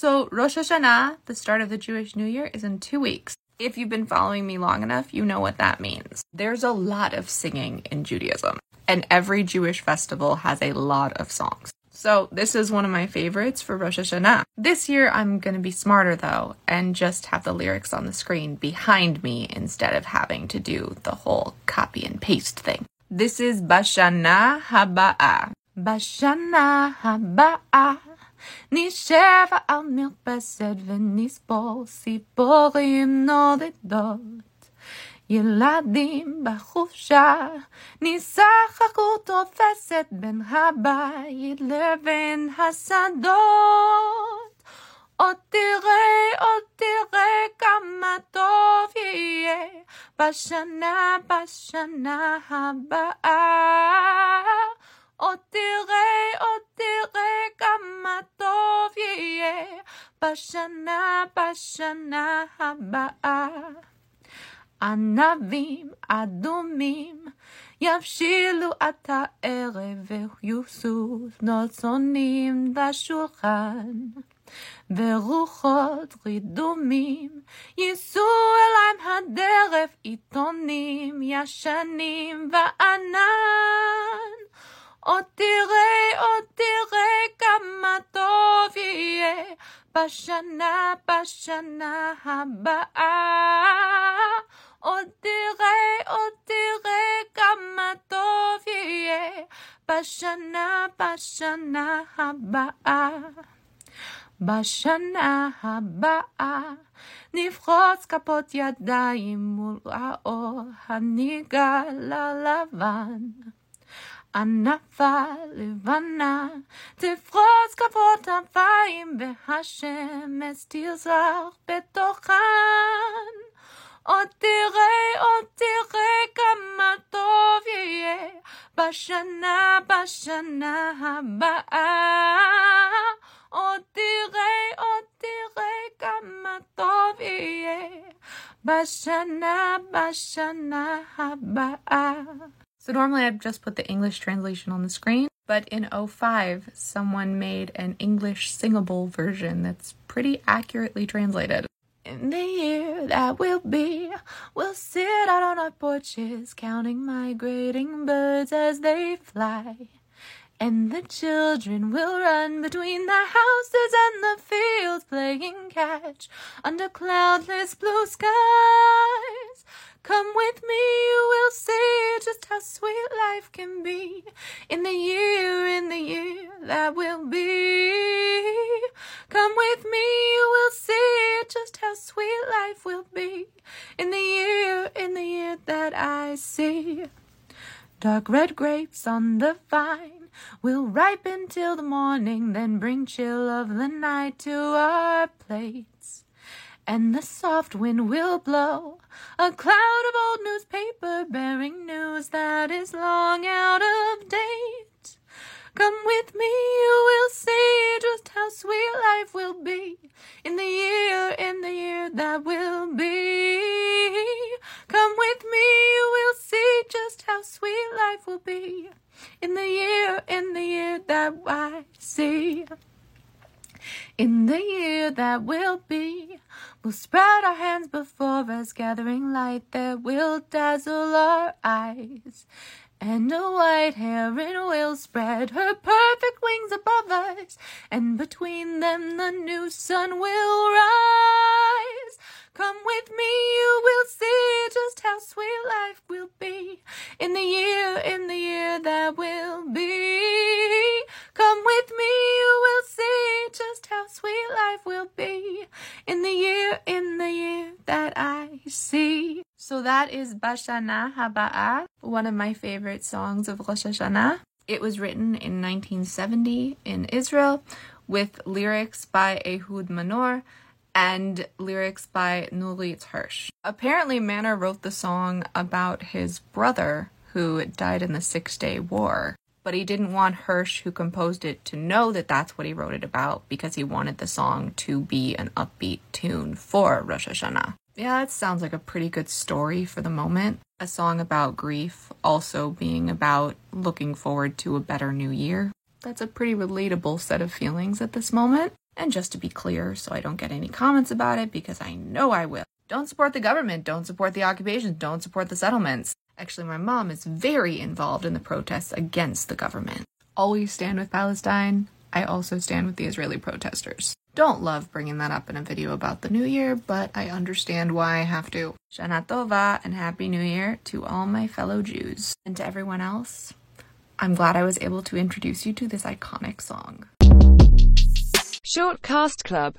So, Rosh Hashanah, the start of the Jewish New Year, is in two weeks. If you've been following me long enough, you know what that means. There's a lot of singing in Judaism, and every Jewish festival has a lot of songs. So, this is one of my favorites for Rosh Hashanah. This year, I'm going to be smarter though, and just have the lyrics on the screen behind me instead of having to do the whole copy and paste thing. This is Bashana Haba'a. Bashana Haba'a. נשב על מרפסת ונספור ציפורים נודדות. ילדים בחופשה, ניסחקו תופסת בין הבית לבין השדות. עוד תראה, עוד תראה כמה טוב יהיה בשנה, בשנה הבאה. עוד תראה, עוד תראה כמה טוב יהיה בשנה, בשנה הבאה. ענבים אדומים יבשילו את הערב ויוסו נוצונים לשולחן. ורוחות רידומים ייסעו אליהם הדרך עיתונים ישנים וענן. עוד תראה, עוד תראה כמה טוב יהיה בשנה, בשנה הבאה. עוד תראה, עוד תראה כמה טוב יהיה בשנה, בשנה הבאה. בשנה הבאה נפרוץ כפות ידיים מול האור הנגאל הלבן. ענפה לבנה תפרוץ כפות אפיים והשמש תזרח בתוכן. עוד תראה, עוד תראה כמה טוב יהיה בשנה, בשנה הבאה. עוד תראה, עוד תראה כמה טוב יהיה בשנה, בשנה הבאה. So normally I've just put the English translation on the screen, but in 05 someone made an English singable version that's pretty accurately translated. In the year that will be, we'll sit out on our porches counting migrating birds as they fly. And the children will run between the houses and the fields playing catch under cloudless blue skies. Come with me, you will see just how sweet life can be in the year, in the year that will be. Come with me, you will see just how sweet life will be in the year, in the year that I see. Dark red grapes on the vine will ripen till the morning, then bring chill of the night to our plates and the soft wind will blow a cloud of old newspaper bearing news that is long out of date. Come with me, you will see just how sweet life will be in the year, in the year that will be. Come with me, you will see just how sweet life will be in the year, in the year that I see. In the year that will be, we'll spread our hands before us, gathering light that will dazzle our eyes. And a white heron will spread her perfect wings above us, and between them the new sun will rise. Come with me, you will see just how sweet life will be in the year, in the year that will I see. So that is Bashana Haba'a, one of my favorite songs of Rosh Hashanah. It was written in 1970 in Israel with lyrics by Ehud Manor and lyrics by Nurit Hirsch. Apparently, Manor wrote the song about his brother who died in the Six Day War, but he didn't want Hirsch, who composed it, to know that that's what he wrote it about because he wanted the song to be an upbeat tune for Rosh Hashanah. Yeah, it sounds like a pretty good story for the moment. A song about grief, also being about looking forward to a better new year. That's a pretty relatable set of feelings at this moment. And just to be clear, so I don't get any comments about it, because I know I will. Don't support the government, don't support the occupation, don't support the settlements. Actually, my mom is very involved in the protests against the government. Always stand with Palestine. I also stand with the Israeli protesters. Don't love bringing that up in a video about the new year, but I understand why I have to. Shana Tova and Happy New Year to all my fellow Jews. And to everyone else, I'm glad I was able to introduce you to this iconic song. Shortcast Club